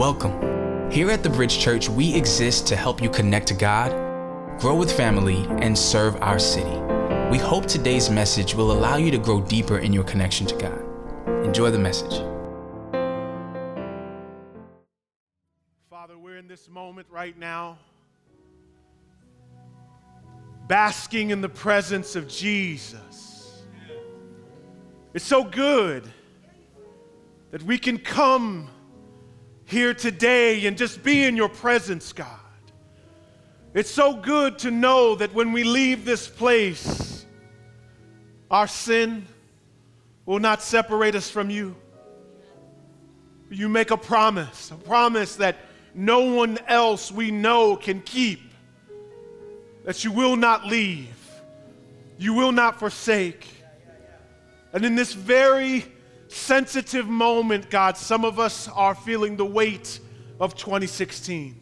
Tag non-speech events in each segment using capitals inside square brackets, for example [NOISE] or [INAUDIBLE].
Welcome. Here at the Bridge Church, we exist to help you connect to God, grow with family, and serve our city. We hope today's message will allow you to grow deeper in your connection to God. Enjoy the message. Father, we're in this moment right now, basking in the presence of Jesus. It's so good that we can come here today and just be in your presence, God. It's so good to know that when we leave this place, our sin will not separate us from you. You make a promise, a promise that no one else we know can keep, that you will not leave, you will not forsake. And in this very sensitive moment, God, some of us are feeling the weight of 2016.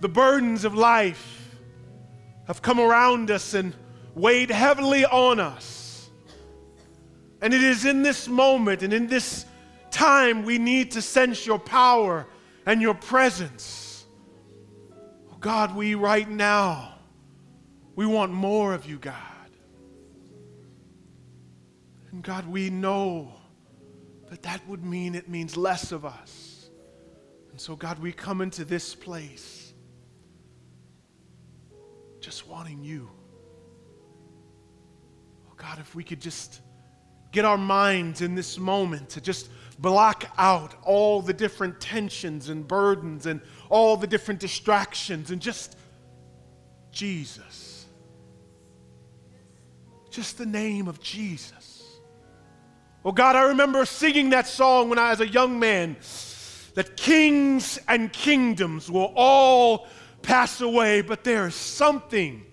The burdens of life have come around us and weighed heavily on us. And it is in this moment and in this time we need to sense your power and your presence. Oh God, we right now, we want more of you, God. And God, we know that that would mean it means less of us. And so, God, we come into this place just wanting you. Oh, God, if we could just get our minds in this moment to just block out all the different tensions and burdens and all the different distractions and just Jesus. Just the name of Jesus. Oh God, I remember singing that song when I was a young man that kings and kingdoms will all pass away, but there is something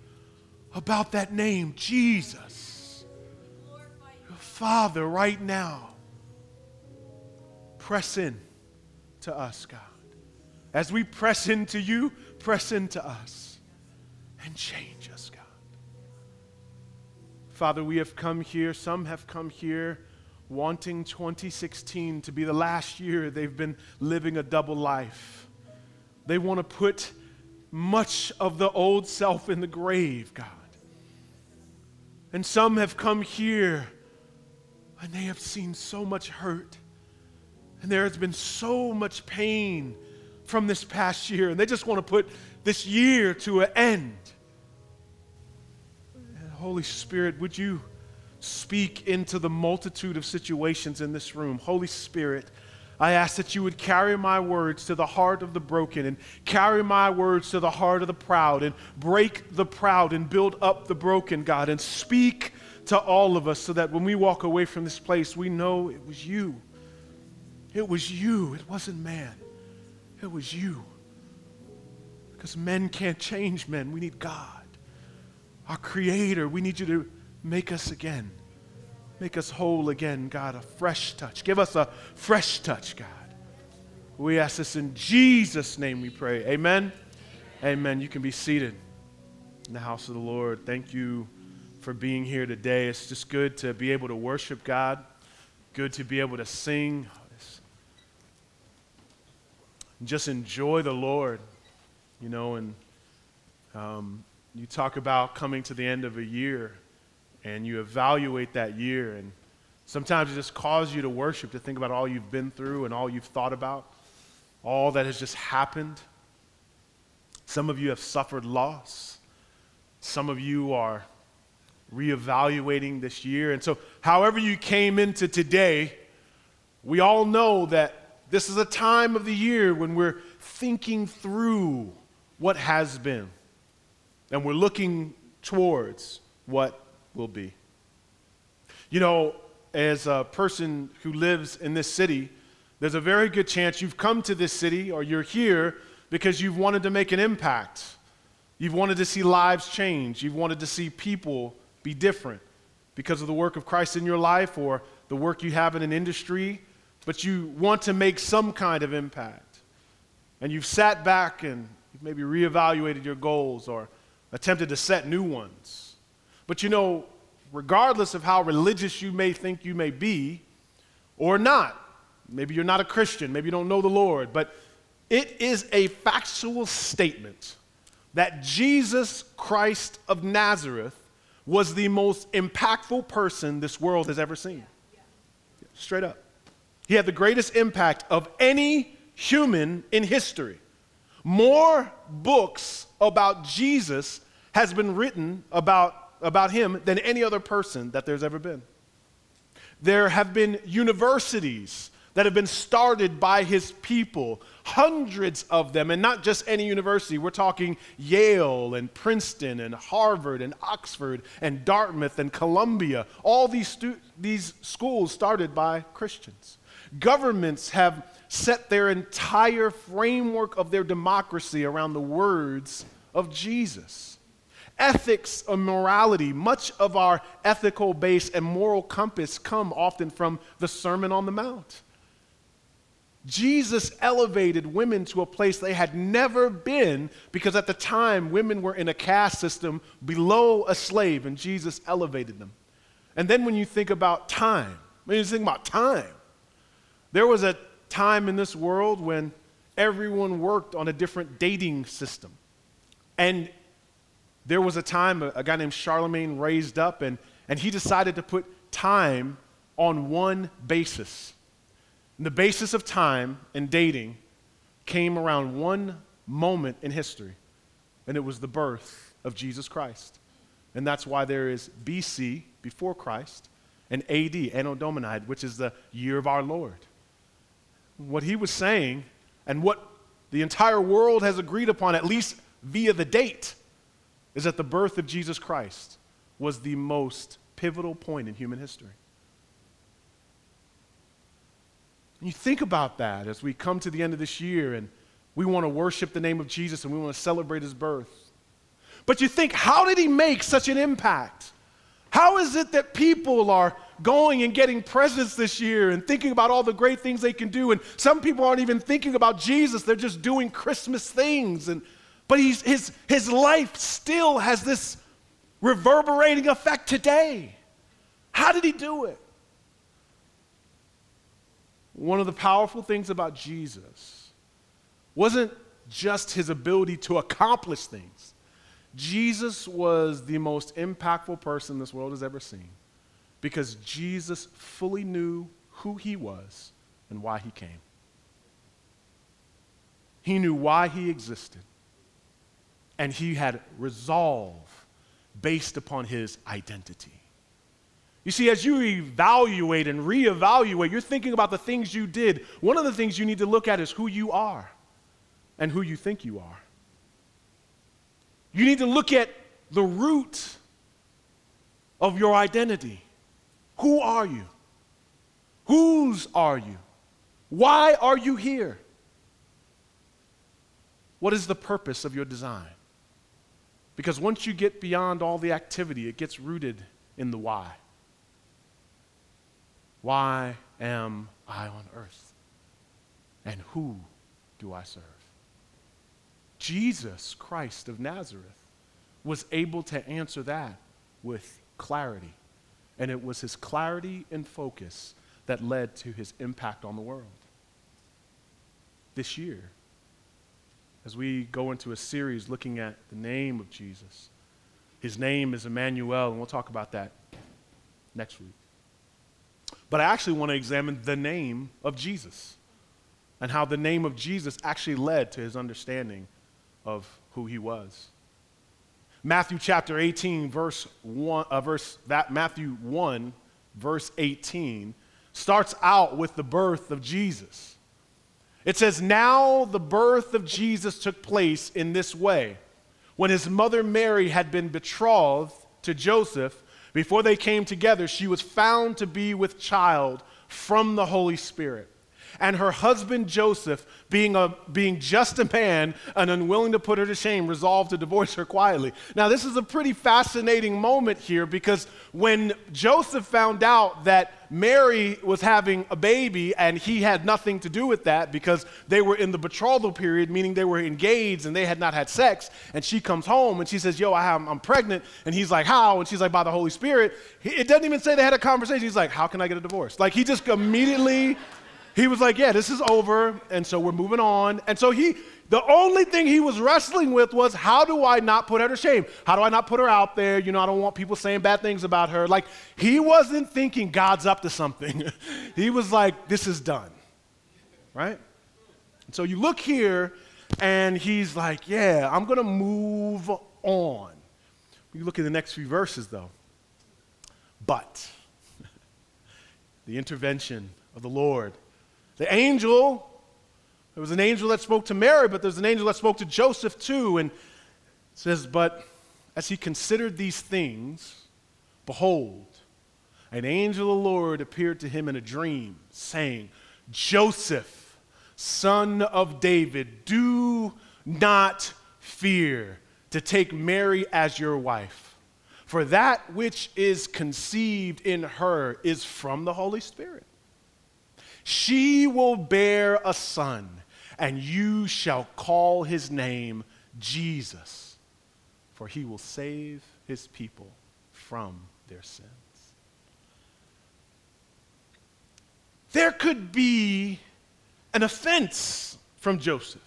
about that name, Jesus. Father, right now, press in to us, God. As we press into you, press into us and change us, God. Father, we have come here, some have come here wanting 2016 to be the last year they've been living a double life. They want to put much of the old self in the grave, God. And some have come here and they have seen so much hurt. And there has been so much pain from this past year. And they just want to put this year to an end. And Holy Spirit, would you speak into the multitude of situations in this room? Holy Spirit, I ask that you would carry my words to the heart of the broken and carry my words to the heart of the proud and break the proud and build up the broken, God, and speak to all of us so that when we walk away from this place, we know it was you. It was you. It wasn't man. It was you. Because men can't change men. We need God, our Creator. We need you to make us again. Make us whole again, God, a fresh touch. Give us a fresh touch, God. We ask this in Jesus' name we pray. Amen. Amen. You can be seated in the house of the Lord. Thank you for being here today. It's just good to be able to worship God, good to be able to sing. Just enjoy the Lord, you know, and um, you talk about coming to the end of a year and you evaluate that year and sometimes it just causes you to worship to think about all you've been through and all you've thought about all that has just happened. Some of you have suffered loss. Some of you are reevaluating this year. And so however you came into today we all know that this is a time of the year when we're thinking through what has been and we're looking towards what will be. You know, as a person who lives in this city, there's a very good chance you've come to this city or you're here because you've wanted to make an impact. You've wanted to see lives change. You've wanted to see people be different because of the work of Christ in your life or the work you have in an industry, but you want to make some kind of impact. And you've sat back and you've maybe reevaluated your goals or attempted to set new ones. But you know, regardless of how religious you may think you may be or not, maybe you're not a Christian, maybe you don't know the Lord, but it is a factual statement that Jesus Christ of Nazareth was the most impactful person this world has ever seen. Straight up. He had the greatest impact of any human in history. More books about Jesus has been written about, about him than any other person that there's ever been. There have been universities that have been started by his people, hundreds of them, and not just any university. We're talking Yale and Princeton and Harvard and Oxford and Dartmouth and Columbia. All these, stu- these schools started by Christians. Governments have set their entire framework of their democracy around the words of Jesus. Ethics and morality, much of our ethical base and moral compass come often from the Sermon on the Mount. Jesus elevated women to a place they had never been because at the time women were in a caste system below a slave, and Jesus elevated them. And then when you think about time, when you think about time, there was a time in this world when everyone worked on a different dating system. And there was a time a, guy named Charlemagne raised up and, and he decided to put time on one basis. And the basis of time and dating came around one moment in history, and it was the birth of Jesus Christ. And that's why there is BC, before Christ, and AD, Anno Domini, which is the year of our Lord what he was saying and what the entire world has agreed upon, at least via the date, is that the birth of Jesus Christ was the most pivotal point in human history. And you think about that as we come to the end of this year and we want to worship the name of Jesus and we want to celebrate his birth. But you think, how did he make such an impact? How is it that people are going and getting presents this year and thinking about all the great things they can do. And some people aren't even thinking about Jesus, they're just doing Christmas things. And, but his, his life still has this reverberating effect today. How did he do it? One of the powerful things about Jesus wasn't just his ability to accomplish things. Jesus was the most impactful person this world has ever seen because Jesus fully knew who he was and why he came. He knew why he existed, and he had resolve based upon his identity. You see, as you evaluate and reevaluate, you're thinking about the things you did. One of the things you need to look at is who you are and who you think you are. You need to look at the root of your identity. Who are you? Whose are you? Why are you here? What is the purpose of your design? Because once you get beyond all the activity, it gets rooted in the why. Why am I on earth? And who do I serve? Jesus Christ of Nazareth was able to answer that with clarity. And it was his clarity and focus that led to his impact on the world. This year, as we go into a series looking at the name of Jesus, his name is Emmanuel, and we'll talk about that next week. But I actually want to examine the name of Jesus and how the name of Jesus actually led to his understanding of who he was. Matthew chapter 18, verse 1, uh, verse, that Matthew 1, verse 18, starts out with the birth of Jesus. It says, Now the birth of Jesus took place in this way. When his mother Mary had been betrothed to Joseph, before they came together, she was found to be with child from the Holy Spirit and her husband Joseph, being, a, being just a man and unwilling to put her to shame, resolved to divorce her quietly. Now, this is a pretty fascinating moment here because when Joseph found out that Mary was having a baby and he had nothing to do with that because they were in the betrothal period, meaning they were engaged and they had not had sex, and she comes home and she says, Yo, I am, I'm pregnant. And he's like, How? And she's like, By the Holy Spirit. It doesn't even say they had a conversation. He's like, How can I get a divorce? Like, he just immediately he was like, yeah, this is over. And so we're moving on. And so he, the only thing he was wrestling with was how do I not put her to shame? How do I not put her out there? You know, I don't want people saying bad things about her. Like, he wasn't thinking God's up to something. [LAUGHS] he was like, this is done. Right? And so you look here, and he's like, yeah, I'm going to move on. You look at the next few verses, though. But [LAUGHS] the intervention of the Lord the angel, there was an angel that spoke to Mary, but there's an angel that spoke to Joseph too. And says, But as he considered these things, behold, an angel of the Lord appeared to him in a dream, saying, Joseph, son of David, do not fear to take Mary as your wife, for that which is conceived in her is from the Holy Spirit. She will bear a son, and you shall call his name Jesus, for he will save his people from their sins. There could be an offense from Joseph.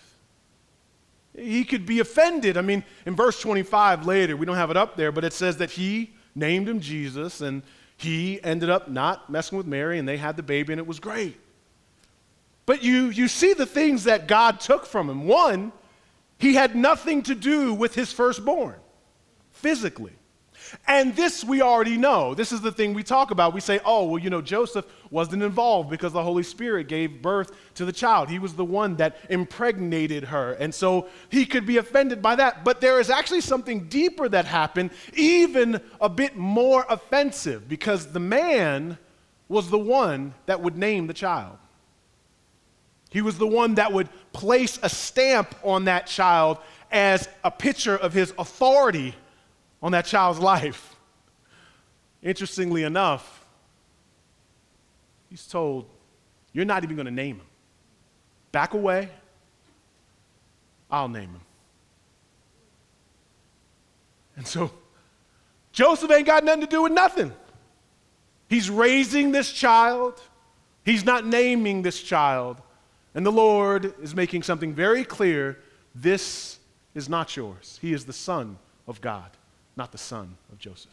He could be offended. I mean, in verse 25 later, we don't have it up there, but it says that he named him Jesus and he ended up not messing with Mary and they had the baby and it was great. But you, you see the things that God took from him. One, he had nothing to do with his firstborn physically. And this we already know. This is the thing we talk about. We say, oh, well, you know, Joseph wasn't involved because the Holy Spirit gave birth to the child. He was the one that impregnated her. And so he could be offended by that. But there is actually something deeper that happened, even a bit more offensive, because the man was the one that would name the child. He was the one that would place a stamp on that child as a picture of his authority on that child's life. Interestingly enough, he's told, You're not even going to name him. Back away, I'll name him. And so, Joseph ain't got nothing to do with nothing. He's raising this child, he's not naming this child. And the Lord is making something very clear this is not yours. He is the Son of God, not the son of Joseph.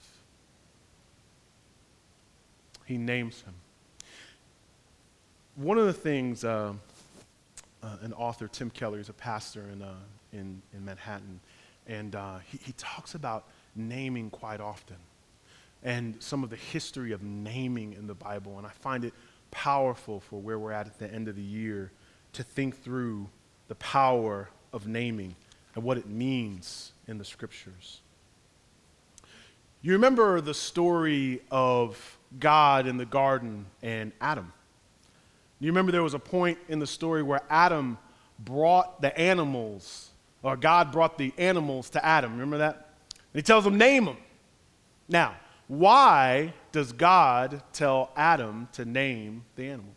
He names him. One of the things, uh, uh, an author, Tim Keller, is a pastor in, uh, in, in Manhattan, and uh, he, he talks about naming quite often and some of the history of naming in the Bible. And I find it powerful for where we're at at the end of the year to think through the power of naming and what it means in the scriptures. You remember the story of God in the garden and Adam. You remember there was a point in the story where Adam brought the animals, or God brought the animals to Adam. Remember that? And he tells him, name them. Now, why does God tell Adam to name the animals?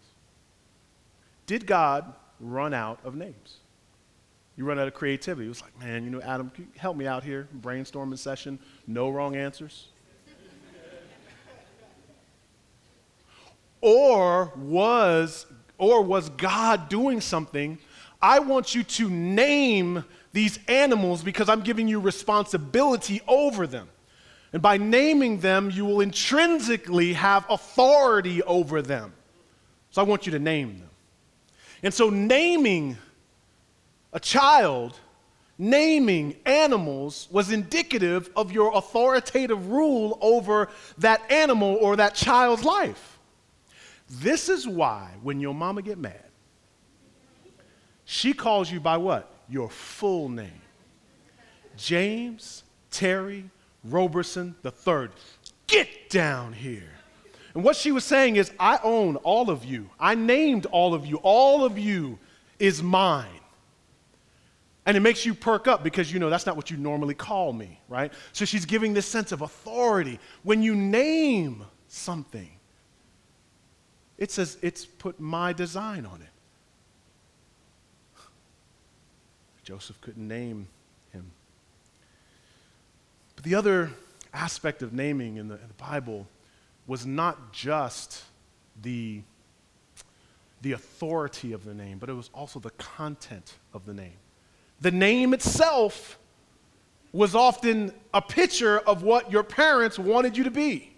Did God run out of names. You run out of creativity. It was like, man, you know, Adam, help me out here? Brainstorming session, no wrong answers. or was or was God doing something? I want you to name these animals because I'm giving you responsibility over them. And by naming them, you will intrinsically have authority over them. So I want you to name them. And so, naming a child, naming animals was indicative of your authoritative rule over that animal or that child's life. This is why when your mama get mad, she calls you by what? Your full name. James Terry Roberson III. Get down here. And what she was saying is, I own all of you. I named all of you. All of you is mine. And it makes you perk up because you know that's not what you normally call me, right? So she's giving this sense of authority. When you name something, it says it's put my design on it. [SIGHS] Joseph couldn't name him. But the other aspect of naming in the, in the Bible was not just the, the authority of the name, but it was also the content of the name. The name itself was often a picture of what your parents wanted you to be.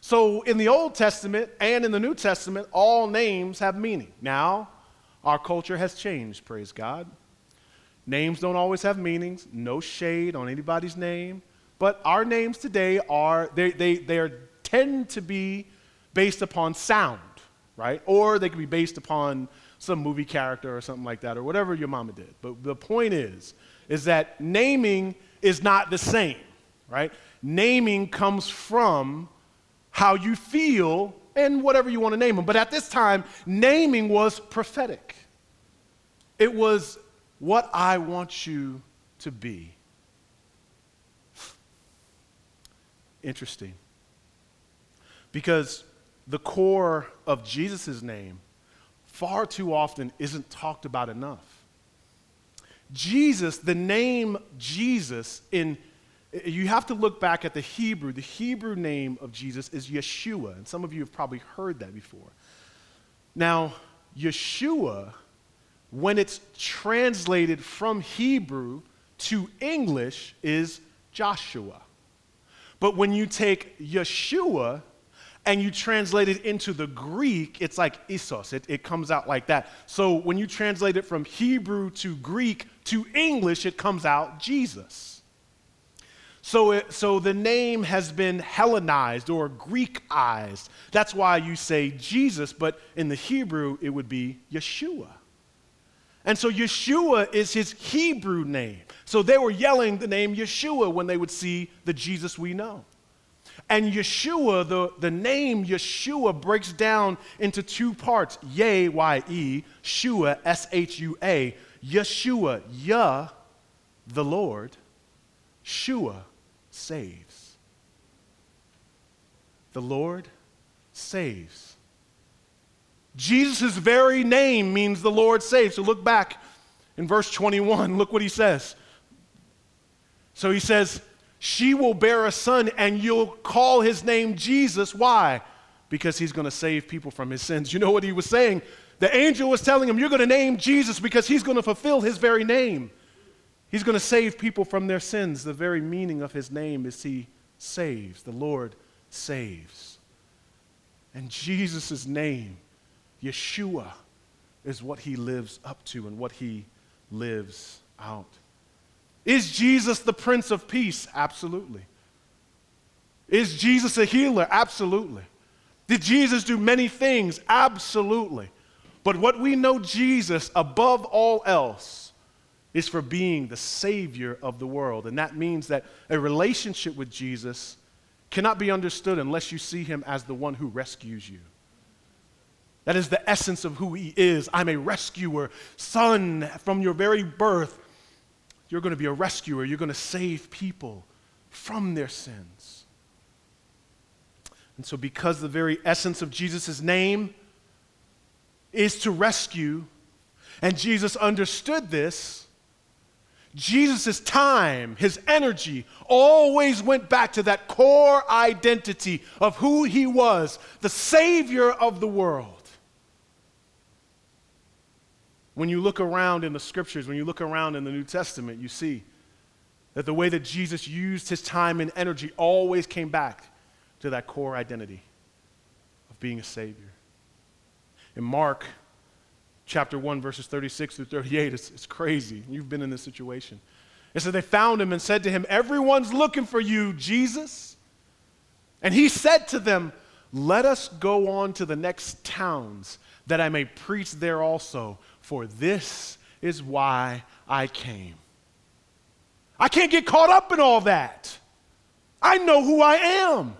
So in the Old Testament and in the New Testament, all names have meaning. Now, our culture has changed, praise God. Names don't always have meanings, no shade on anybody's name, but our names today are, they, they, they are, tend to be based upon sound, right? Or they can be based upon some movie character or something like that, or whatever your mama did. But the point is, is that naming is not the same, right? Naming comes from how you feel and whatever you want to name them. But at this time, naming was prophetic. It was what I want you to be. Interesting. Because the core of Jesus' name far too often isn't talked about enough. Jesus, the name Jesus in you have to look back at the Hebrew. The Hebrew name of Jesus is Yeshua, and some of you have probably heard that before. Now, Yeshua, when it's translated from Hebrew to English, is Joshua. But when you take Yeshua and you translate it into the Greek, it's like Isos. It, it comes out like that. So when you translate it from Hebrew to Greek to English, it comes out Jesus. So, it, so the name has been Hellenized or Greekized. That's why you say Jesus, but in the Hebrew, it would be Yeshua. And so Yeshua is his Hebrew name. So they were yelling the name Yeshua when they would see the Jesus we know. And Yeshua, the, the name Yeshua breaks down into two parts Yeh, Y E, Shua, S H U A. Yeshua, Yah, the Lord, Shua, saves. The Lord saves. Jesus' very name means the Lord saves. So look back in verse 21. Look what he says. So he says, She will bear a son, and you'll call his name Jesus. Why? Because he's going to save people from his sins. You know what he was saying? The angel was telling him, You're going to name Jesus because he's going to fulfill his very name. He's going to save people from their sins. The very meaning of his name is he saves. The Lord saves. And Jesus' name, Yeshua, is what he lives up to and what he lives out. Is Jesus the Prince of Peace? Absolutely. Is Jesus a healer? Absolutely. Did Jesus do many things? Absolutely. But what we know Jesus above all else is for being the Savior of the world. And that means that a relationship with Jesus cannot be understood unless you see Him as the one who rescues you. That is the essence of who He is. I'm a rescuer. Son, from your very birth, you're going to be a rescuer. You're going to save people from their sins. And so, because the very essence of Jesus' name is to rescue, and Jesus understood this, Jesus' time, his energy, always went back to that core identity of who he was, the Savior of the world. When you look around in the scriptures, when you look around in the New Testament, you see that the way that Jesus used his time and energy always came back to that core identity of being a Savior. In Mark chapter 1, verses 36 through 38. It's, it's crazy. You've been in this situation. And so they found him and said to him, Everyone's looking for you, Jesus. And he said to them, Let us go on to the next towns, that I may preach there also, for this is why I came. I can't get caught up in all that. I know who I am.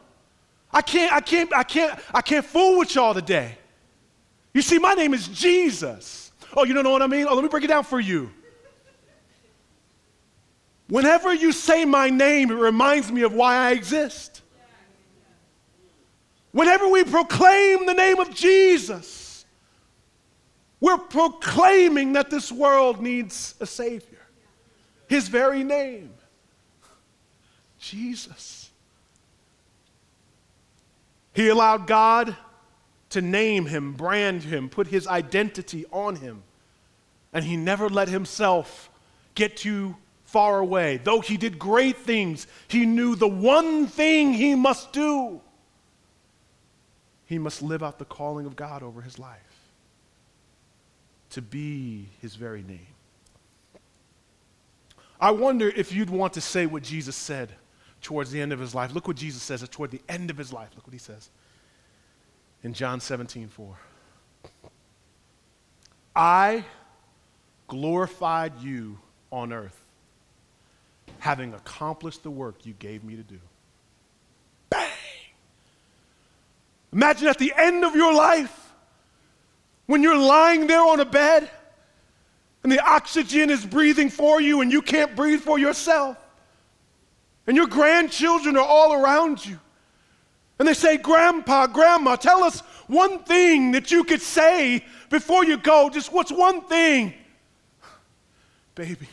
I can't, I can't, I can't, I can't fool with y'all today. You see, my name is Jesus. Oh, you don't know what I mean? Oh, let me break it down for you. Whenever you say my name, it reminds me of why I exist. Whenever we proclaim the name of Jesus, we're proclaiming that this world needs a Savior. His very name, Jesus. He allowed God to name him, brand him, put his identity on him. And he never let himself get too far away. Though he did great things, he knew the one thing he must do. He must live out the calling of God over his life to be his very name. I wonder if you'd want to say what Jesus said towards the end of his life. Look what Jesus says toward the end of his life. Look what he says in John 17, 4. I glorified you on earth, having accomplished the work you gave me to do. Bang! Imagine at the end of your life, when you're lying there on a bed and the oxygen is breathing for you and you can't breathe for yourself, and your grandchildren are all around you. And they say, Grandpa, Grandma, tell us one thing that you could say before you go. Just what's one thing? Baby,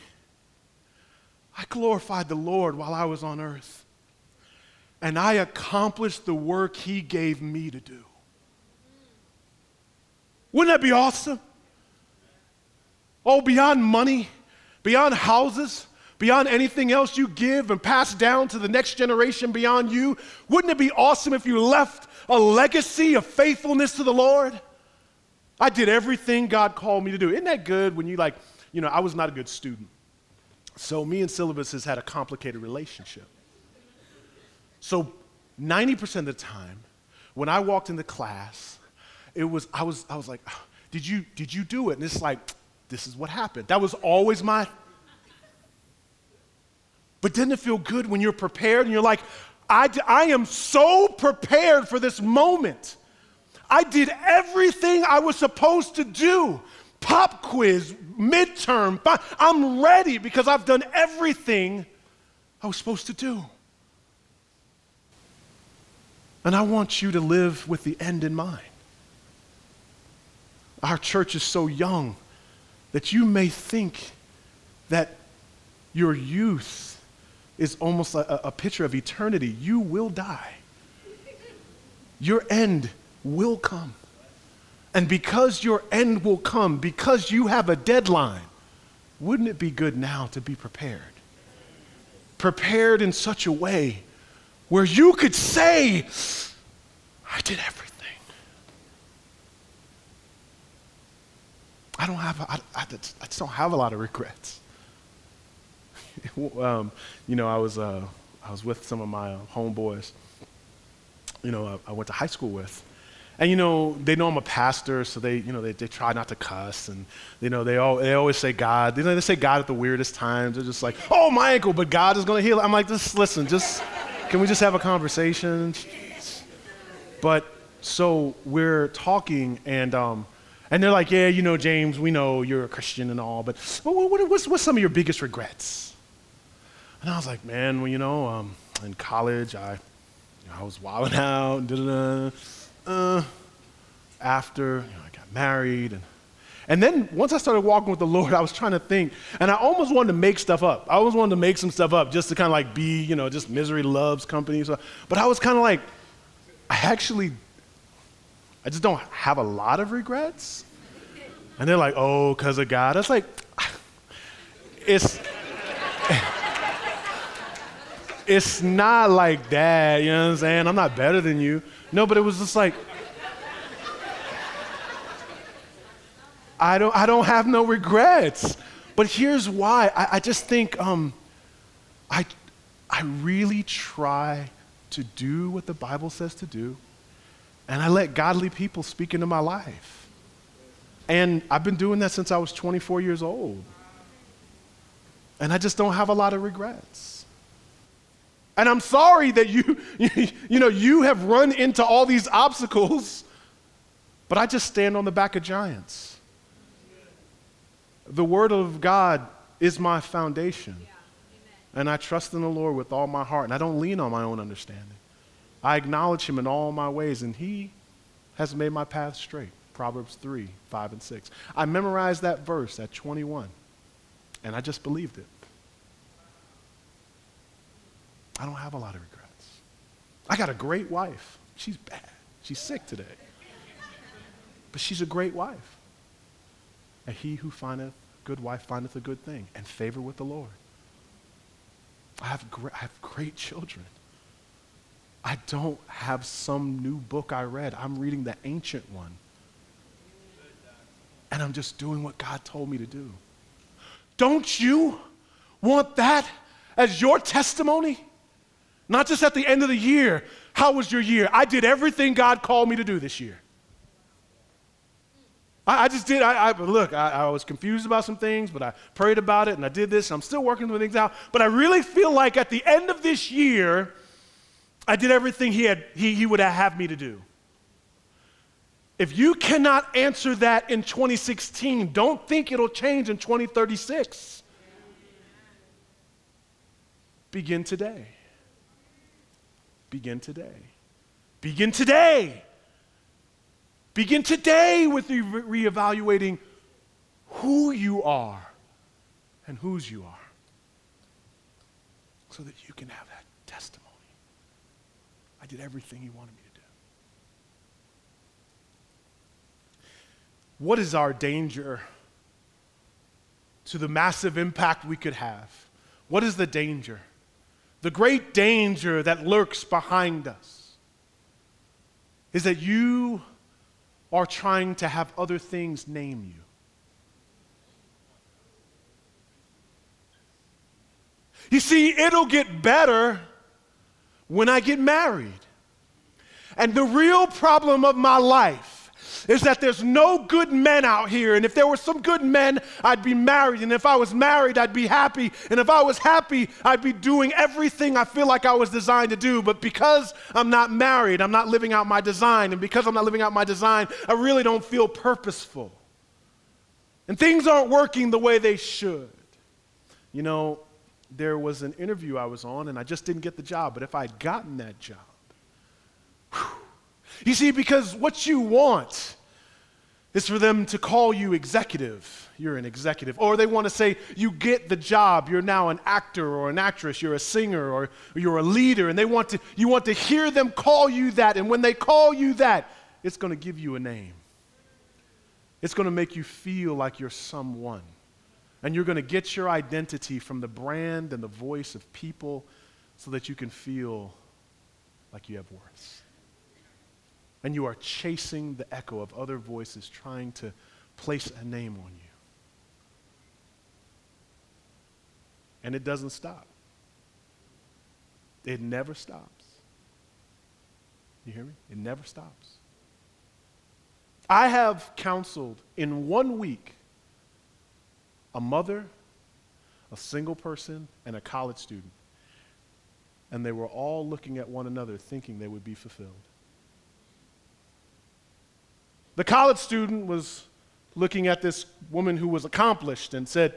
I glorified the Lord while I was on earth, and I accomplished the work He gave me to do. Wouldn't that be awesome? Oh, beyond money, beyond houses, beyond anything else you give and pass down to the next generation beyond you? Wouldn't it be awesome if you left a legacy of faithfulness to the Lord? I did everything God called me to do. Isn't that good when you like, you know, I was not a good student. So me and syllabus has had a complicated relationship. So 90% of the time, when I walked into class, it was I was I was like, did you did you do it? And it's like, this is what happened. That was always my but didn't it feel good when you're prepared and you're like, I, I am so prepared for this moment. I did everything I was supposed to do. Pop quiz, midterm, I'm ready because I've done everything I was supposed to do. And I want you to live with the end in mind. Our church is so young that you may think that your youth is almost a, a picture of eternity. You will die. Your end will come. And because your end will come, because you have a deadline, wouldn't it be good now to be prepared? Prepared in such a way where you could say, I did everything. I don't have, I, I, I just don't have a lot of regrets. [LAUGHS] um, you know, I was, uh, I was with some of my uh, homeboys, you know, I, I, went to high school with. And, you know, they know I'm a pastor, so they, you know, they, they try not to cuss. And, you know, they, all, they always say God. You know, they say God at the weirdest times. They're just like, oh, my ankle, but God is going to heal. I'm like, just listen, just, can we just have a conversation? Jeez. But so we're talking, and, um, and they're like, yeah, you know, James, we know you're a Christian and all, but what, what, what's, what's some of your biggest regrets? And I was like, man, well, you know, um, in college, I, you know, I was wilding [LAUGHS] out, da da uh, after, you know, I got married. And, and then once I started walking with the Lord, [LAUGHS] I was trying to think, and I almost wanted to make stuff up. I always wanted to make some stuff up just to kind of like be, you know, just misery loves company. So, but I was kind of like, I actually, I just don't have a lot of regrets. And they're like, oh, because of God. It's like, it's it's not like that, you know what I'm saying? I'm not better than you. No, but it was just like, I don't, I don't have no regrets. But here's why. I, I just think um, I, I really try to do what the Bible says to do, and I let godly people speak into my life. And I've been doing that since I was 24 years old. And I just don't have a lot of regrets. And I'm sorry that you, [LAUGHS] you, you know, you have run into all these obstacles, but I just stand on the back of giants. The Word of God is my foundation. And I trust in the Lord with all my heart, and I don't lean on my own understanding. I acknowledge Him in all my ways, and He has made my path straight. Proverbs 3, 5, and 6. I memorized that verse at 21, and I just believed it. I don't have a lot of regrets. I got a great wife. She's bad. She's sick today. But she's a great wife. And he who findeth good wife findeth a good thing and favor with the Lord. I have, I have great children. I don't have some new book I read. I'm reading the ancient one. And I'm just doing what God told me to do. Don't you want that as your testimony? Not just at the end of the year. How was your year? I did everything God called me to do this year. I, I just did. I, I look. I, I, was confused about some things, but I prayed about it and I did this. I'm still working with things out. But I really feel like at the end of this year, I did everything he, had, he, he would have me to do. If you cannot answer that in 2016, don't think it'll change in 2036. Begin today. Begin today. Begin today. Begin today with re- reevaluating who you are and whose you are so that you can have that testimony. Did everything He wanted me to do. What is our danger to the massive impact we could have? What is the danger? The great danger that lurks behind us is that you are trying to have other things name you. You see, it'll get better when I get married. And the real problem of my life is that there's no good men out here. And if there were some good men, I'd be married. And if I was married, I'd be happy. And if I was happy, I'd be doing everything I feel like I was designed to do. But because I'm not married, I'm not living out my design. And because I'm not living out my design, I really don't feel purposeful. And things aren't working the way they should. You know, there was an interview I was on, and I just didn't get the job. But if I'd gotten that job, whew, you see, because what you want is for them to call you executive. You're an executive. Or they want to say, you get the job. You're now an actor or an actress. You're a singer or you're a leader. And they want to, you want to hear them call you that. And when they call you that, it's going to give you a name. It's going to make you feel like you're someone. And you're going to get your identity from the brand and the voice of people so that you can feel like you have worth. And you are chasing the echo of other voices trying to place a name on you. And it doesn't stop. It never stops. You hear me? It never stops. I have counseled in one week a mother, a single person, and a college student. And they were all looking at one another thinking they would be fulfilled. The college student was looking at this woman who was accomplished and said,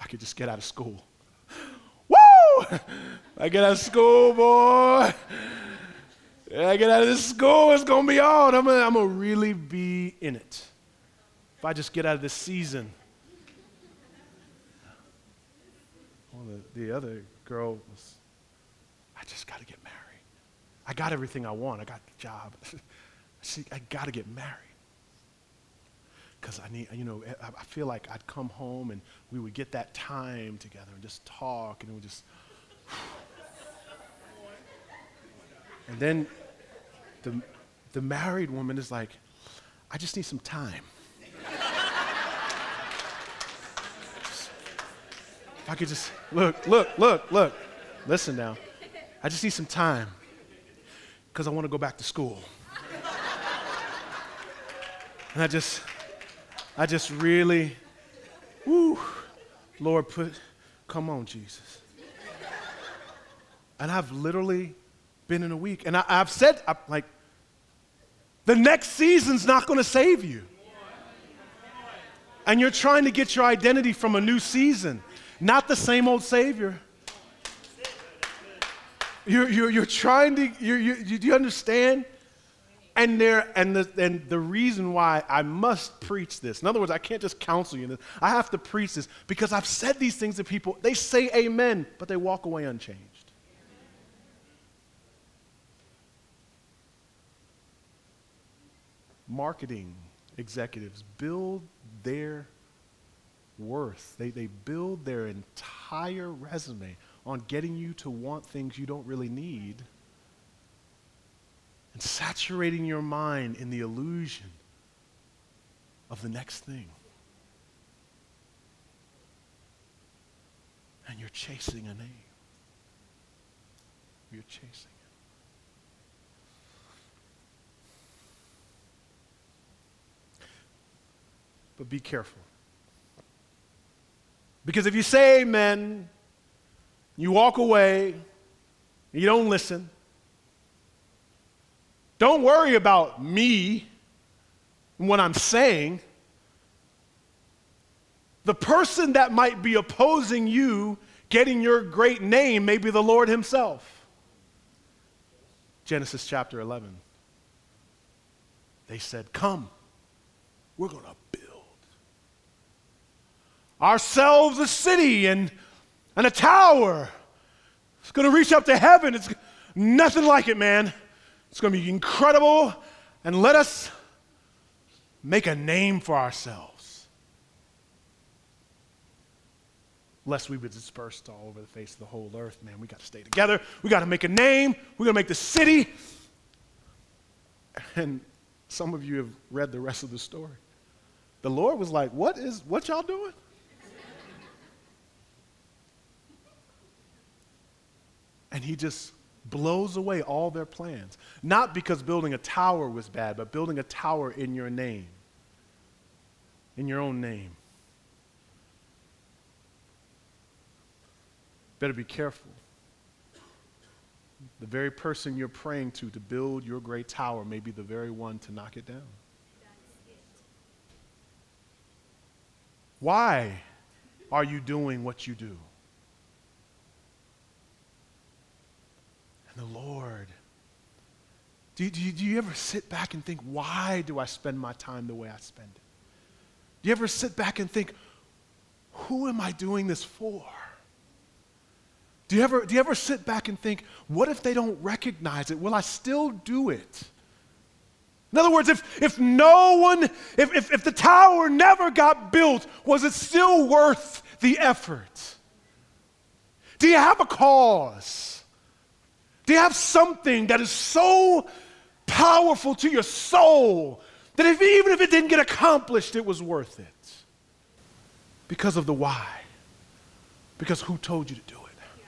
I could just get out of school. [LAUGHS] Woo! I get out of school, boy. I get out of this school, it's going to be on. I'm going to really be in it. If I just get out of this season. Well, the, the other girl was, I just got to get married. I got everything I want. I got the job. [LAUGHS] See, I got to get married. Because I need, you know, eh, I feel like I'd come home and we would get that time together and just talk and would just. [SIGHS] and then the, the married woman is like, I just need some time. I could just, look, look, look, look, listen now. I just need some time because I want to go back to school. And I just, I just really, whoo, Lord, put, come on, Jesus. And I've literally been in a week. And I, have said, I'm like, the next season's not going to save you. And you're trying to get your identity from a new season, not the same old Savior. You're, you're, you're trying to, you're, you do you understand? And, there, and, the, and the reason why I must preach this, in other words, I can't just counsel you, I have to preach this because I've said these things to people. They say amen, but they walk away unchanged. marketing executives build their worth, they, they build their entire resume on getting you to want things you don't really need and saturating your mind in the illusion of the next thing. And you're chasing a name. You're chasing it. But be careful. Because if you say amen, you walk away, you don't listen, don't worry about me and what I'm saying. The person that might be opposing you getting your great name may be the Lord Himself. Genesis chapter 11. They said, Come, we're going to ourselves a city and, and a tower. It's going to reach up to heaven. It's nothing like it, man. It's going to be incredible. And let us make a name for ourselves. Lest we be dispersed all over the face of the whole earth, man. We got to stay together. We got to make a name. We're going to make the city. And some of you have read the rest of the story. The Lord was like, What is what y'all doing? And he just blows away all their plans. Not because building a tower was bad, but building a tower in your name, in your own name. Better be careful. The very person you're praying to to build your great tower may be the very one to knock it down. Why are you doing what you do? The Lord. Do do, do you ever sit back and think, why do I spend my time the way I spend it? Do you ever sit back and think, who am I doing this for? Do you, ever, do you ever sit back and think, what if they don't recognize it? Will I still do it? In other words, if, if no one, if, if, if the tower never got built, was it still worth the effort? Do you have a cause? You have something that is so powerful to your soul that if, even if it didn't get accomplished, it was worth it? Because of the why. Because who told you to do it? Yeah.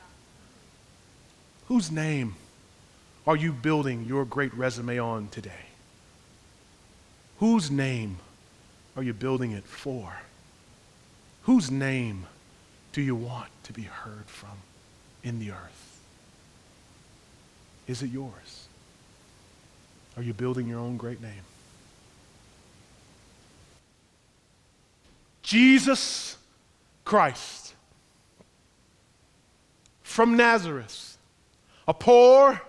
Whose name are you building your great resume on today? Whose name are you building it for? Whose name do you want to be heard from in the earth? Is it yours? Are you building your own great name? Jesus Christ from Nazareth, a poor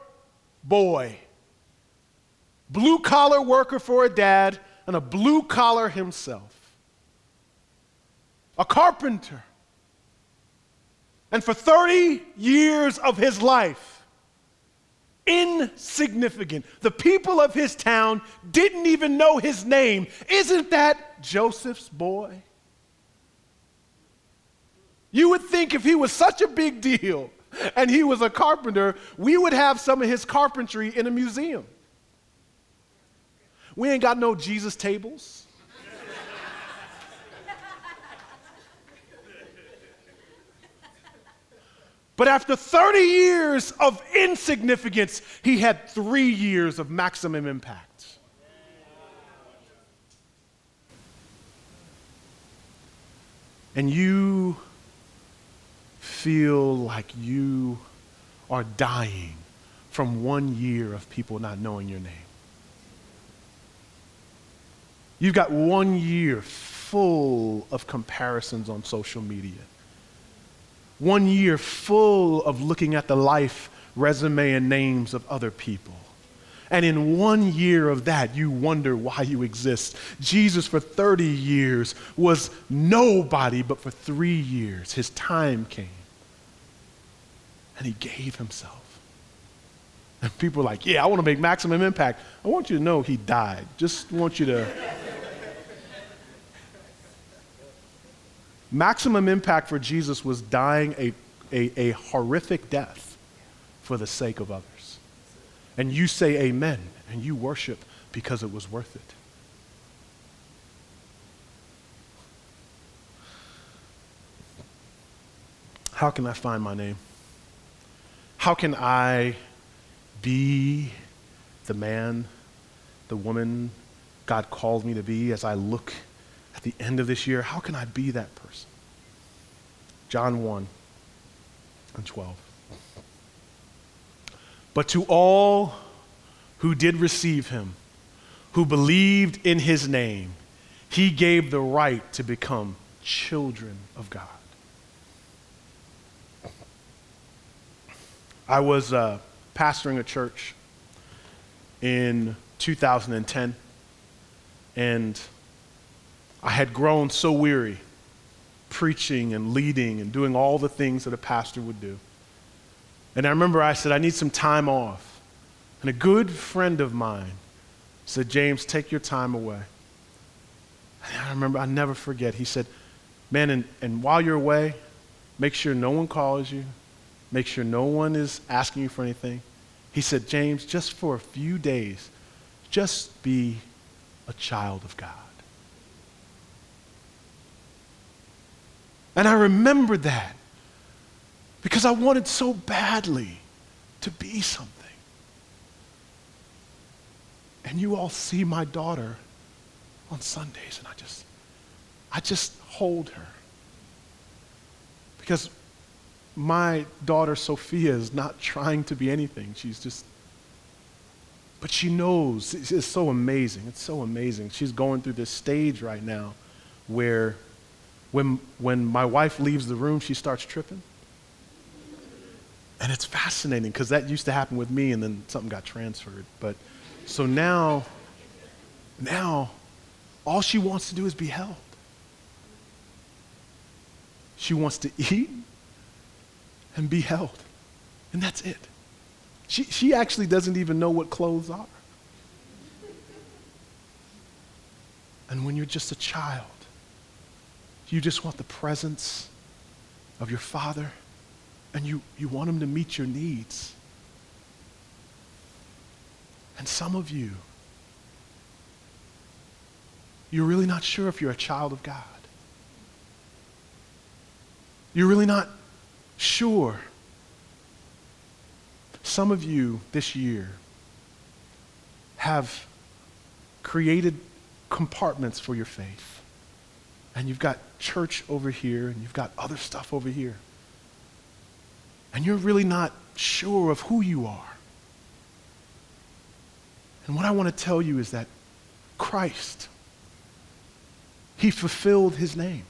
boy, blue collar worker for a dad, and a blue collar himself, a carpenter. And for 30 years of his life, insignificant. The people of his town didn't even know his name. Isn't that Joseph's boy? You would think if he was such a big deal and he was a carpenter, we would have some of his carpentry in a museum. We ain't got no Jesus tables. But after 30 years of insignificance, he had three years of maximum impact. And you feel like you are dying from one year of people not knowing your name. You've got one year full of comparisons on social media one year full of looking at the life, resume, and names of other people. And in one year of that, you wonder why you exist. Jesus, for 30 years, was nobody, but for three years, his time came. And he gave himself. And people are like, yeah, I want to make maximum impact. I want you to know he died. Just want you to. Maximum impact for Jesus was dying a, a, a horrific death for the sake of others. And you say amen and you worship because it was worth it. How can I find my name? How can I be the man, the woman God called me to be as I look at the end of this year? How can I be that person? John 1 and 12. But to all who did receive him, who believed in his name, he gave the right to become children of God. I was uh, pastoring a church in 2010, and I had grown so weary preaching and leading and doing all the things that a pastor would do. And I remember I said, I need some time off. And a good friend of mine said, James, take your time away. And I remember, I never forget, he said, Man, and, and while you're away, make sure no one calls you, make sure no one is asking you for anything. He said, James, just for a few days, just be a child of God. And I remembered that because I wanted so badly to be something. And you all see my daughter on Sundays, and I just, I just hold her. Because my daughter Sophia is not trying to be anything. She's just, but she knows. It's so amazing. It's so amazing. She's going through this stage right now where when, when my wife leaves the room, she starts tripping. And it's fascinating because that used to happen with me and then something got transferred. But so now, now, all she wants to do is be held. She wants to eat and be held. And that's it. She, she actually doesn't even know what clothes are. And when you're just a child, you just want the presence of your Father and you, you want Him to meet your needs. And some of you, you're really not sure if you're a child of God. You're really not sure. Some of you this year have created compartments for your faith. And you've got church over here, and you've got other stuff over here. And you're really not sure of who you are. And what I want to tell you is that Christ, He fulfilled His name.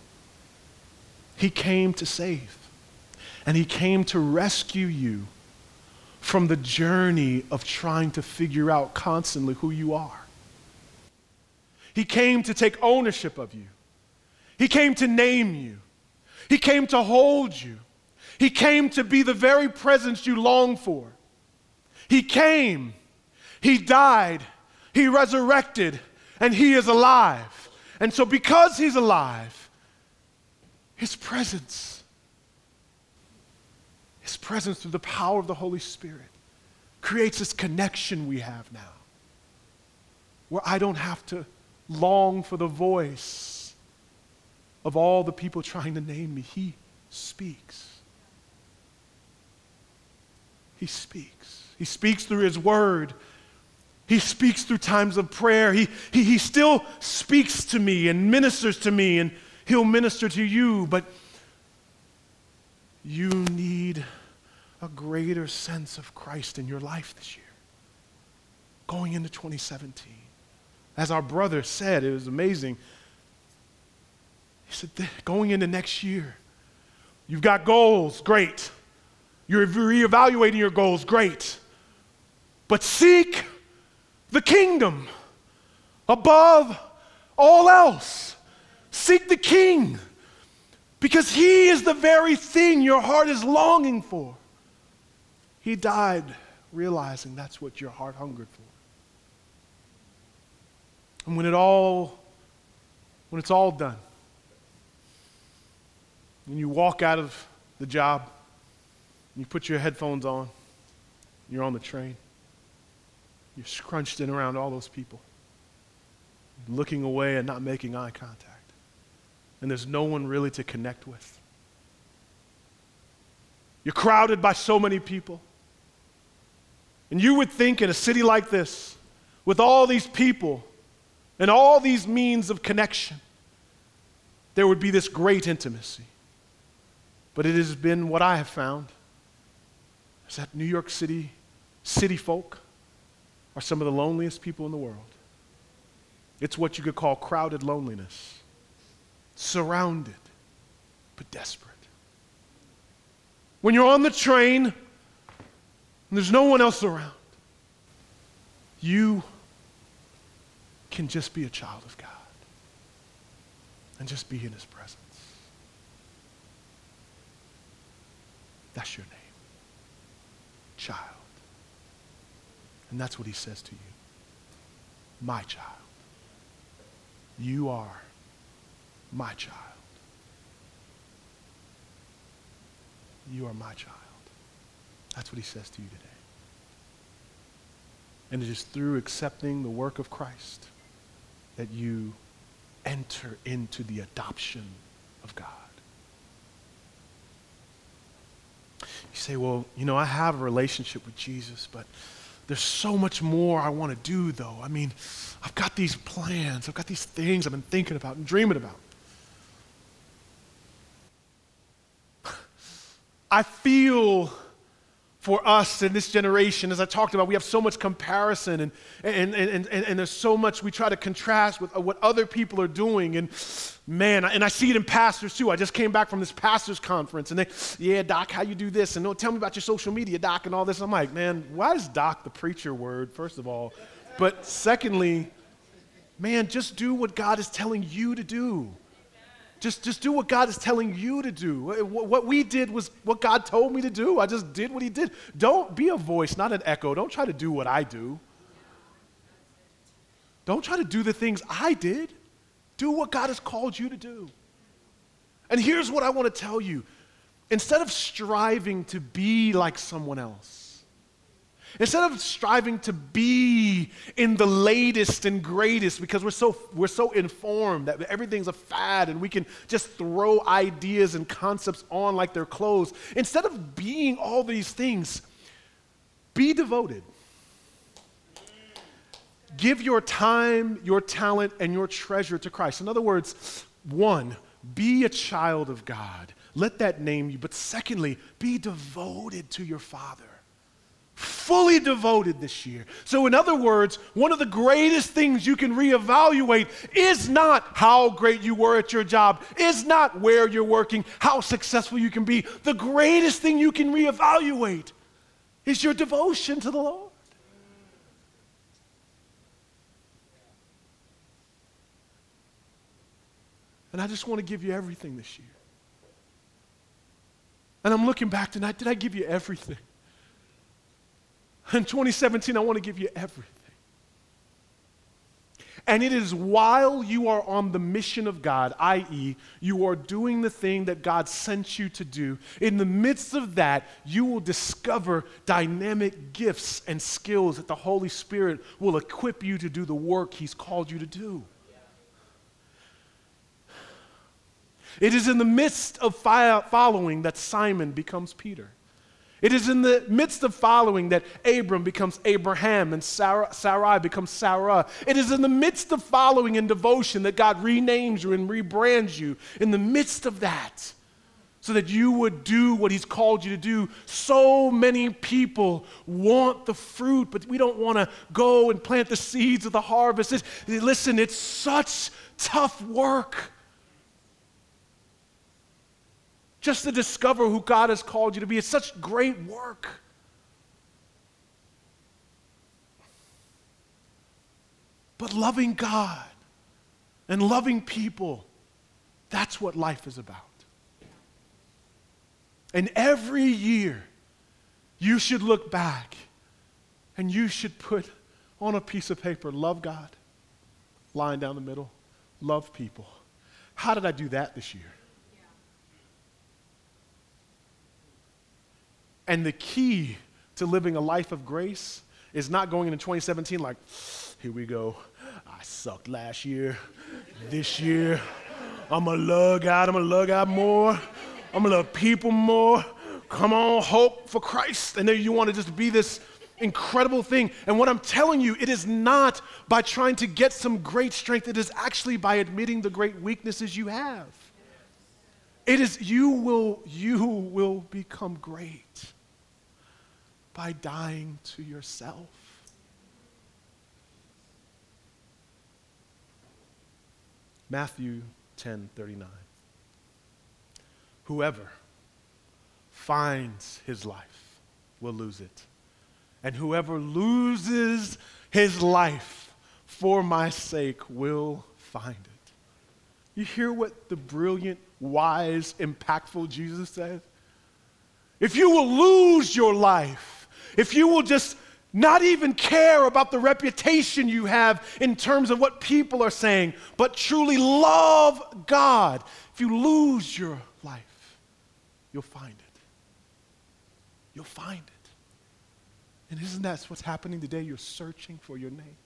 He came to save. And He came to rescue you from the journey of trying to figure out constantly who you are. He came to take ownership of you. He came to name you. He came to hold you. He came to be the very presence you long for. He came, He died, He resurrected, and He is alive. And so, because He's alive, His presence, His presence through the power of the Holy Spirit creates this connection we have now where I don't have to long for the voice of all the people trying to name me, he speaks. He speaks. He speaks through his word. He speaks through times of prayer. He, he, he still speaks to me and ministers to me, and he'll minister to you, but you need a greater sense of Christ in your life this year, going into 2017. As our brother said, it was amazing. He said, going into next year, you've got goals, great. You're reevaluating your goals, great. But seek the kingdom above all else. Seek the king because he is the very thing your heart is longing for. He died realizing that's what your heart hungered for. And when it all when it's all done, when you walk out of the job, and you put your headphones on, you're on the train, you're scrunched in around all those people, looking away and not making eye contact. And there's no one really to connect with. You're crowded by so many people. And you would think in a city like this, with all these people and all these means of connection, there would be this great intimacy. But it has been what I have found is that New York City city folk are some of the loneliest people in the world. It's what you could call crowded loneliness, surrounded, but desperate. When you're on the train and there's no one else around, you can just be a child of God and just be in His presence. That's your name. Child. And that's what he says to you. My child. You are my child. You are my child. That's what he says to you today. And it is through accepting the work of Christ that you enter into the adoption of God. You say, well, you know, I have a relationship with Jesus, but there's so much more I want to do, though. I mean, I've got these plans, I've got these things I've been thinking about and dreaming about. I feel for us in this generation, as I talked about, we have so much comparison and, and, and, and, and there's so much we try to contrast with uh, what other people are doing. And man, and I see it in pastors too. I just came back from this pastors conference and they, yeah, Doc, how you do this? And no, tell me about your social media, Doc, and all this. I'm like, man, why is Doc the preacher word, first of all? But secondly, man, just do what God is telling you to do. Just, just do what God is telling you to do. What we did was what God told me to do. I just did what He did. Don't be a voice, not an echo. Don't try to do what I do. Don't try to do the things I did. Do what God has called you to do. And here's what I want to tell you instead of striving to be like someone else, Instead of striving to be in the latest and greatest because we're so, we're so informed that everything's a fad and we can just throw ideas and concepts on like they're clothes, instead of being all these things, be devoted. Give your time, your talent, and your treasure to Christ. In other words, one, be a child of God. Let that name you. But secondly, be devoted to your Father fully devoted this year. So, in other words, one of the greatest things you can reevaluate is not how great you were at your job, is not where you're working, how successful you can be. The greatest thing you can reevaluate is your devotion to the Lord. And I just want to give you everything this year. And I'm looking back tonight, did I give you everything? In 2017, I want to give you everything. And it is while you are on the mission of God, i.e., you are doing the thing that God sent you to do, in the midst of that, you will discover dynamic gifts and skills that the Holy Spirit will equip you to do the work He's called you to do. It is in the midst of following that Simon becomes Peter. It is in the midst of following that Abram becomes Abraham and Sarah, Sarai becomes Sarah. It is in the midst of following and devotion that God renames you and rebrands you. In the midst of that, so that you would do what He's called you to do. So many people want the fruit, but we don't want to go and plant the seeds of the harvest. Listen, it's such tough work. Just to discover who God has called you to be. It's such great work. But loving God and loving people, that's what life is about. And every year, you should look back And you should put on a piece of paper, love God, line down the middle, love people. How did I do that this year? And the key to living a life of grace is not going into 2017 like, here we go. I sucked last year. This year, I'm going to love God. I'm going to love God more. I'm going to love people more. Come on, hope for Christ. And then you want to just be this incredible thing. And what I'm telling you, it is not by trying to get some great strength, it is actually by admitting the great weaknesses you have. It is you will you will become great by dying to yourself. Matthew 10:39 Whoever finds his life will lose it. And whoever loses his life for my sake will find it. You hear what the brilliant, wise, impactful Jesus says? If you will lose your life, if you will just not even care about the reputation you have in terms of what people are saying, but truly love God, if you lose your life, you'll find it. You'll find it. And isn't that what's happening today? You're searching for your name.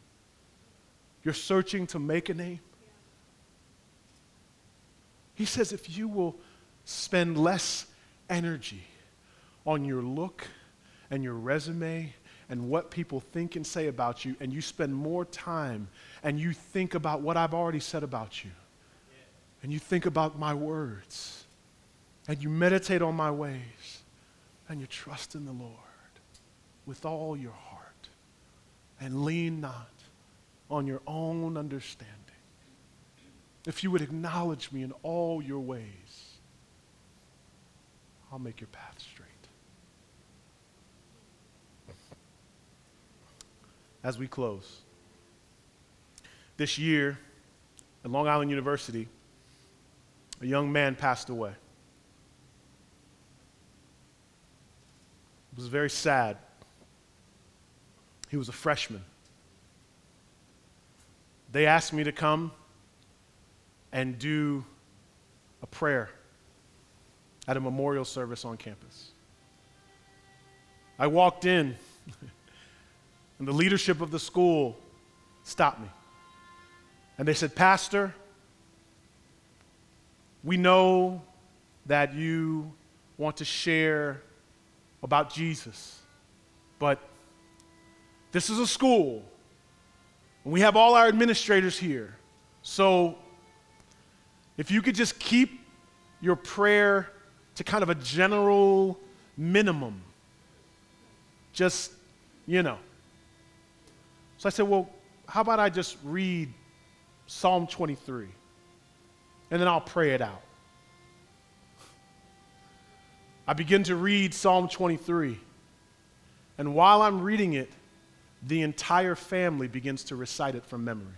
You're searching to make a name. He says if you will spend less energy on your look and your resume and what people think and say about you, and you spend more time and you think about what I've already said about you, and you think about my words, and you meditate on my ways, and you trust in the Lord with all your heart and lean not on your own understanding. If you would acknowledge me in all your ways, I'll make your path straight. As we close, this year at Long Island University, a young man passed away. It was very sad. He was a freshman. They asked me to come and do a prayer at a memorial service on campus. I walked in, and the leadership of the school stopped me. And they said, Pastor, we know that you want to share about Jesus, but this is a school. And we have all our administrators here. So if you could just keep your prayer to kind of a general minimum, just, you know. So I said, well, how about I just read Psalm 23 and then I'll pray it out. I begin to read Psalm 23. And while I'm reading it, the entire family begins to recite it from memory.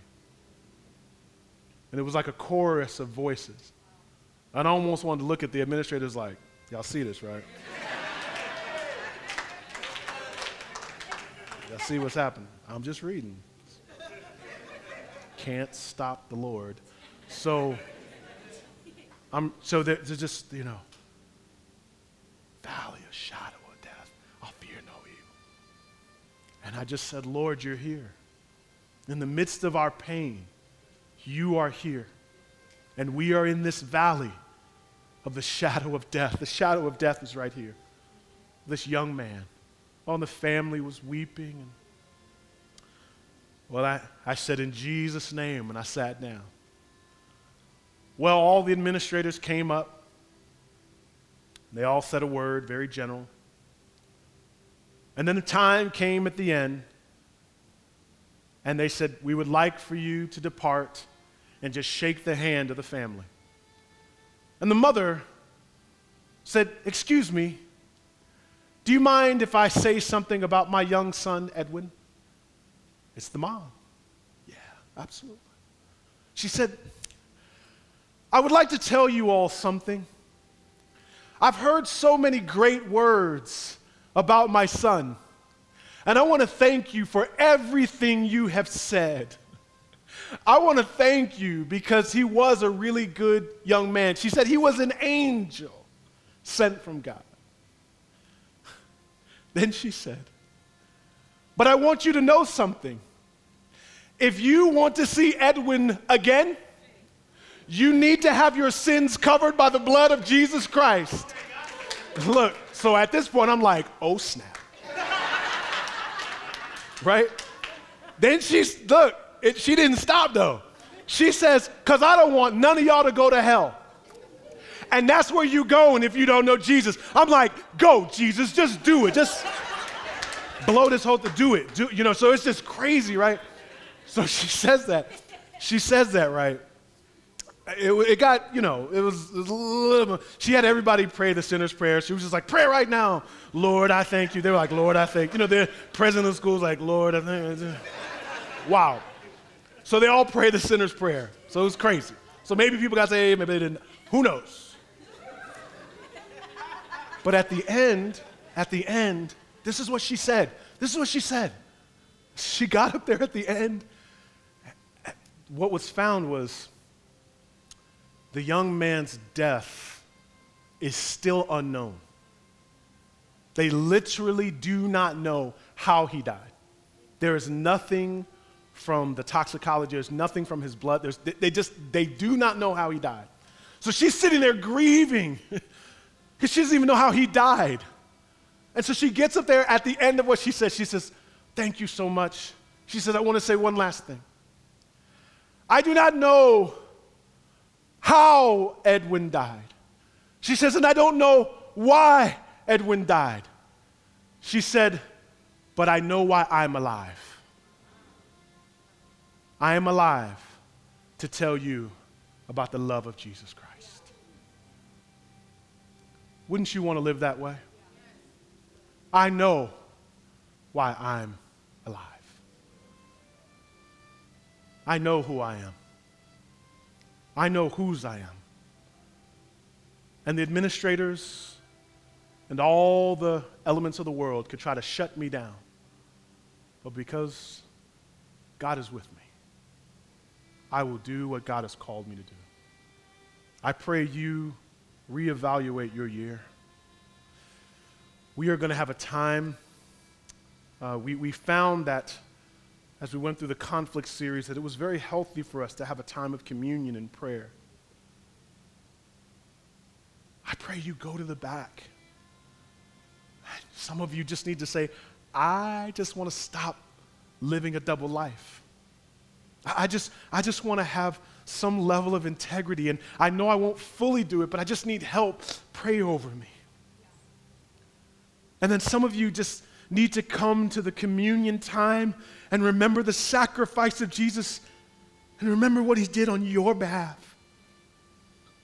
And it was like a chorus of voices. And I almost wanted to look at the administrators like, y'all see this, right? [LAUGHS] y'all see what's happening. I'm just reading. Can't stop the Lord. So, I'm, so there's just, you know, valley of shadow of death. I'll fear no evil. and I just said, Lord, you're here. In the midst of our pain, you are here. And we are in this valley of the shadow of death. The shadow of death is right here. This young man. All the family was weeping. And, well, I, I said, in Jesus' name, and I sat down. Well, all the administrators came up. They all said a word, very general. And then the time came at the end, and they said, We would like for you to depart and just shake the hand of the family. And the mother said, Excuse me, do you mind if I say something about my young son, Edwin? It's the mom. Yeah, absolutely. She said, I would like to tell you all something. I've heard so many great words about my son. And I want to thank you for everything you have said. I want to thank you because he was a really good young man. She said he was an angel sent from God. Then she said, But I want you to know something. If you want to see Edwin again, you need to have your sins covered by the blood of Jesus Christ. Look, so at this point, I'm like, oh snap. right? Then she's, look, it, she didn't stop though. She says, because I don't want none of y'all to go to hell. And that's where you go, and if you don't know Jesus, I'm like, go, Jesus, just do it. Just blow this whole to do it. Do, you know, so it's just crazy, right? So she says that. She says that, right? It, it got, you know, it was, it was a little, she had everybody pray the sinner's prayer. She was just like, pray right now. Lord, I thank you. They were like, Lord, I thank you. You know, the president of the school was like, Lord, I thank you. Wow. So they all pray the sinner's prayer. So it was crazy. So maybe people got saved, maybe they didn't. Who knows? But at the end, at the end, this is what she said. This is what she said. She got up there at the end. What was found was the young man's death is still unknown. They literally do not know how he died. There is nothing from the toxicology, there's nothing from his blood. There's, they just, they do not know how he died. So she's sitting there grieving [LAUGHS] because she doesn't even know how he died. And so she gets up there at the end of what she says. She says, Thank you so much. She says, I want to say one last thing. I do not know how Edwin died. She says, and I don't know why Edwin died. She said, but I know why I'm alive. I am alive to tell you about the love of Jesus Christ. Wouldn't you want to live that way? I know why I'm I know who I am. I know whose I am. And the administrators and all the elements of the world could try to shut me down. But because God is with me, I will do what God has called me to do. I pray you reevaluate your year. We are going to have a time. Uh, we, we found that as we went through the conflict series that it was very healthy for us to have a time of communion and prayer. I pray you go to the back. Some of you just need to say, I just want to stop living a double life. I just, I just want to have some level of integrity, and I know I won't fully do it, but I just need help. Pray over me. And then some of you just need to come to the communion time and remember the sacrifice of Jesus and remember what he did on your behalf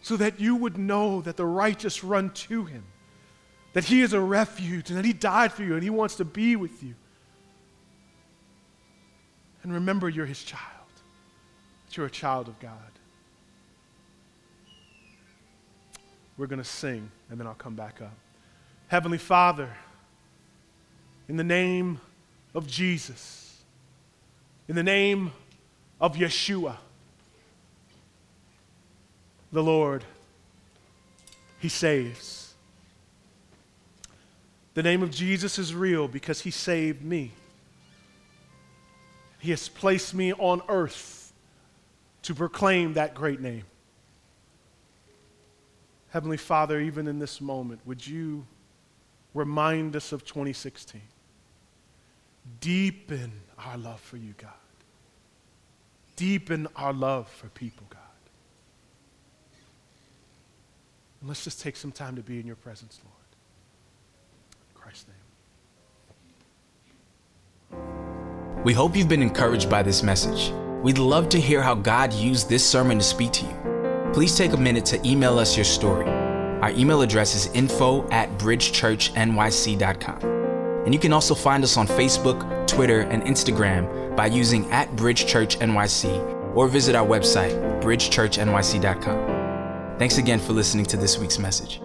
so that you would know that the righteous run to him, that he is a refuge, and that he died for you and he wants to be with you. And remember you're his child, that you're a child of God. We're going to sing, and then I'll come back up. Heavenly Father, in the name of Jesus, in the name of Yeshua, the Lord, He saves. The name of Jesus is real because He saved me. He has placed me on earth to proclaim that great name. Heavenly Father, even in this moment, would you remind us of 2016? Deepen our love for you, God. Deepen our love for people, God. And let's just take some time to be in your presence, Lord. In Christ's name. We hope you've been encouraged by this message. We'd love to hear how God used this sermon to speak to you. Please take a minute to email us your story. Our email address is info at bridgechurchnyc.com. And you can also find us on Facebook, Twitter, and Instagram by using at Bridge Church NYC or visit our website, bridgechurchnyc.com. Thanks again for listening to this week's message.